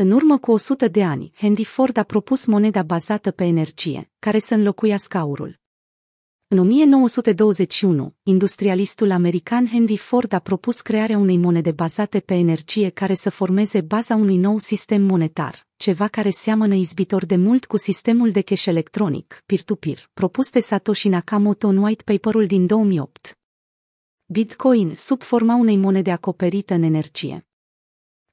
În urmă cu 100 de ani, Henry Ford a propus moneda bazată pe energie, care să înlocuiască aurul. În 1921, industrialistul american Henry Ford a propus crearea unei monede bazate pe energie care să formeze baza unui nou sistem monetar, ceva care seamănă izbitor de mult cu sistemul de cash electronic, peer-to-peer, propus de Satoshi Nakamoto în white paper-ul din 2008. Bitcoin sub forma unei monede acoperită în energie.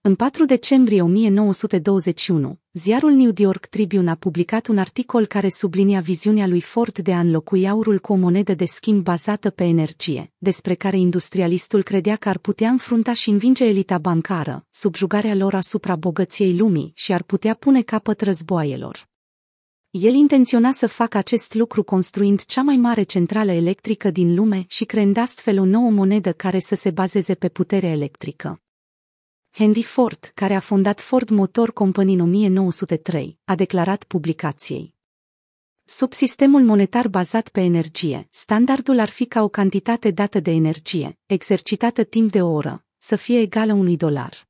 În 4 decembrie 1921, ziarul New York Tribune a publicat un articol care sublinia viziunea lui Ford de a înlocui aurul cu o monedă de schimb bazată pe energie, despre care industrialistul credea că ar putea înfrunta și învinge elita bancară, subjugarea lor asupra bogăției lumii și ar putea pune capăt războaielor. El intenționa să facă acest lucru construind cea mai mare centrală electrică din lume și creând astfel o nouă monedă care să se bazeze pe puterea electrică. Henry Ford, care a fondat Ford Motor Company în 1903, a declarat publicației. Sub sistemul monetar bazat pe energie, standardul ar fi ca o cantitate dată de energie, exercitată timp de o oră, să fie egală unui dolar.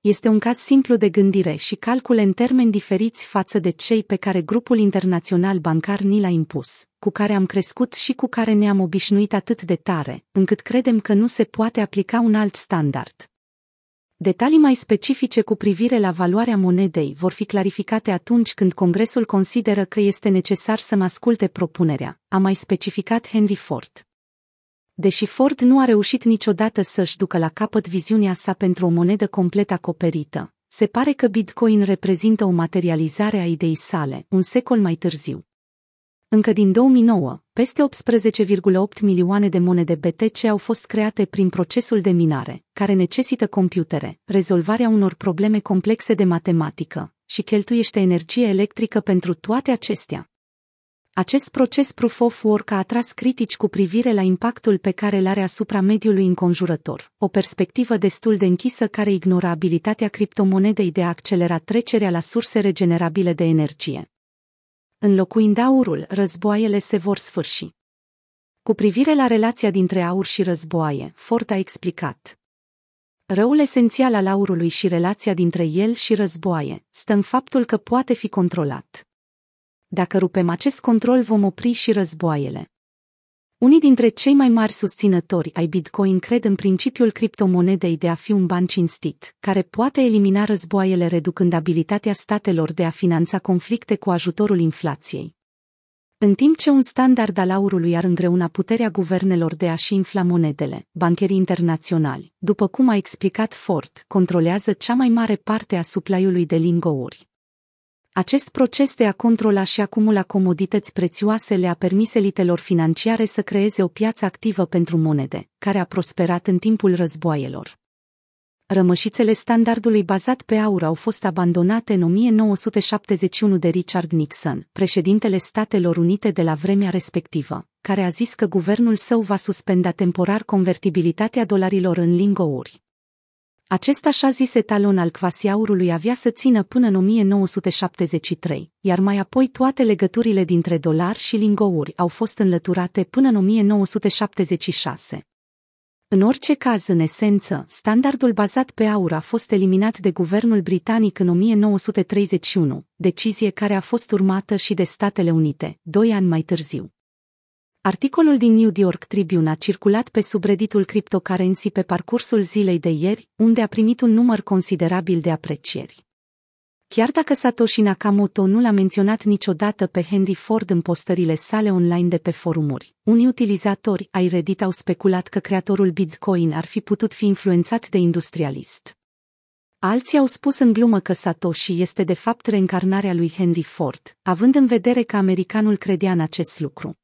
Este un caz simplu de gândire și calcule în termeni diferiți față de cei pe care grupul internațional bancar ni l-a impus, cu care am crescut și cu care ne-am obișnuit atât de tare, încât credem că nu se poate aplica un alt standard. Detalii mai specifice cu privire la valoarea monedei vor fi clarificate atunci când Congresul consideră că este necesar să mă asculte propunerea, a mai specificat Henry Ford. Deși Ford nu a reușit niciodată să-și ducă la capăt viziunea sa pentru o monedă complet acoperită, se pare că Bitcoin reprezintă o materializare a ideii sale, un secol mai târziu. Încă din 2009, peste 18,8 milioane de monede BTC au fost create prin procesul de minare, care necesită computere, rezolvarea unor probleme complexe de matematică și cheltuiește energie electrică pentru toate acestea. Acest proces Proof of Work a atras critici cu privire la impactul pe care îl are asupra mediului înconjurător, o perspectivă destul de închisă care ignora abilitatea criptomonedei de a accelera trecerea la surse regenerabile de energie. Înlocuind aurul, războaiele se vor sfârși. Cu privire la relația dintre aur și războaie, Ford a explicat. Răul esențial al aurului și relația dintre el și războaie stă în faptul că poate fi controlat. Dacă rupem acest control, vom opri și războaiele. Unii dintre cei mai mari susținători ai Bitcoin cred în principiul criptomonedei de a fi un ban cinstit, care poate elimina războaiele reducând abilitatea statelor de a finanța conflicte cu ajutorul inflației. În timp ce un standard al aurului ar îngreuna puterea guvernelor de a-și infla monedele, bancherii internaționali, după cum a explicat Ford, controlează cea mai mare parte a suplaiului de lingouri. Acest proces de a controla și acumula comodități prețioase le-a permis elitelor financiare să creeze o piață activă pentru monede, care a prosperat în timpul războaielor. Rămășițele standardului bazat pe aur au fost abandonate în 1971 de Richard Nixon, președintele Statelor Unite de la vremea respectivă, care a zis că guvernul său va suspenda temporar convertibilitatea dolarilor în lingouri. Acest așa zis etalon al quasiaurului avea să țină până în 1973, iar mai apoi toate legăturile dintre dolar și lingouri au fost înlăturate până în 1976. În orice caz, în esență, standardul bazat pe aur a fost eliminat de guvernul britanic în 1931, decizie care a fost urmată și de Statele Unite, doi ani mai târziu. Articolul din New York Tribune a circulat pe subredditul cryptocurrency pe parcursul zilei de ieri, unde a primit un număr considerabil de aprecieri. Chiar dacă Satoshi Nakamoto nu l-a menționat niciodată pe Henry Ford în postările sale online de pe forumuri, unii utilizatori ai Reddit au speculat că creatorul Bitcoin ar fi putut fi influențat de industrialist. Alții au spus în glumă că Satoshi este de fapt reîncarnarea lui Henry Ford, având în vedere că americanul credea în acest lucru.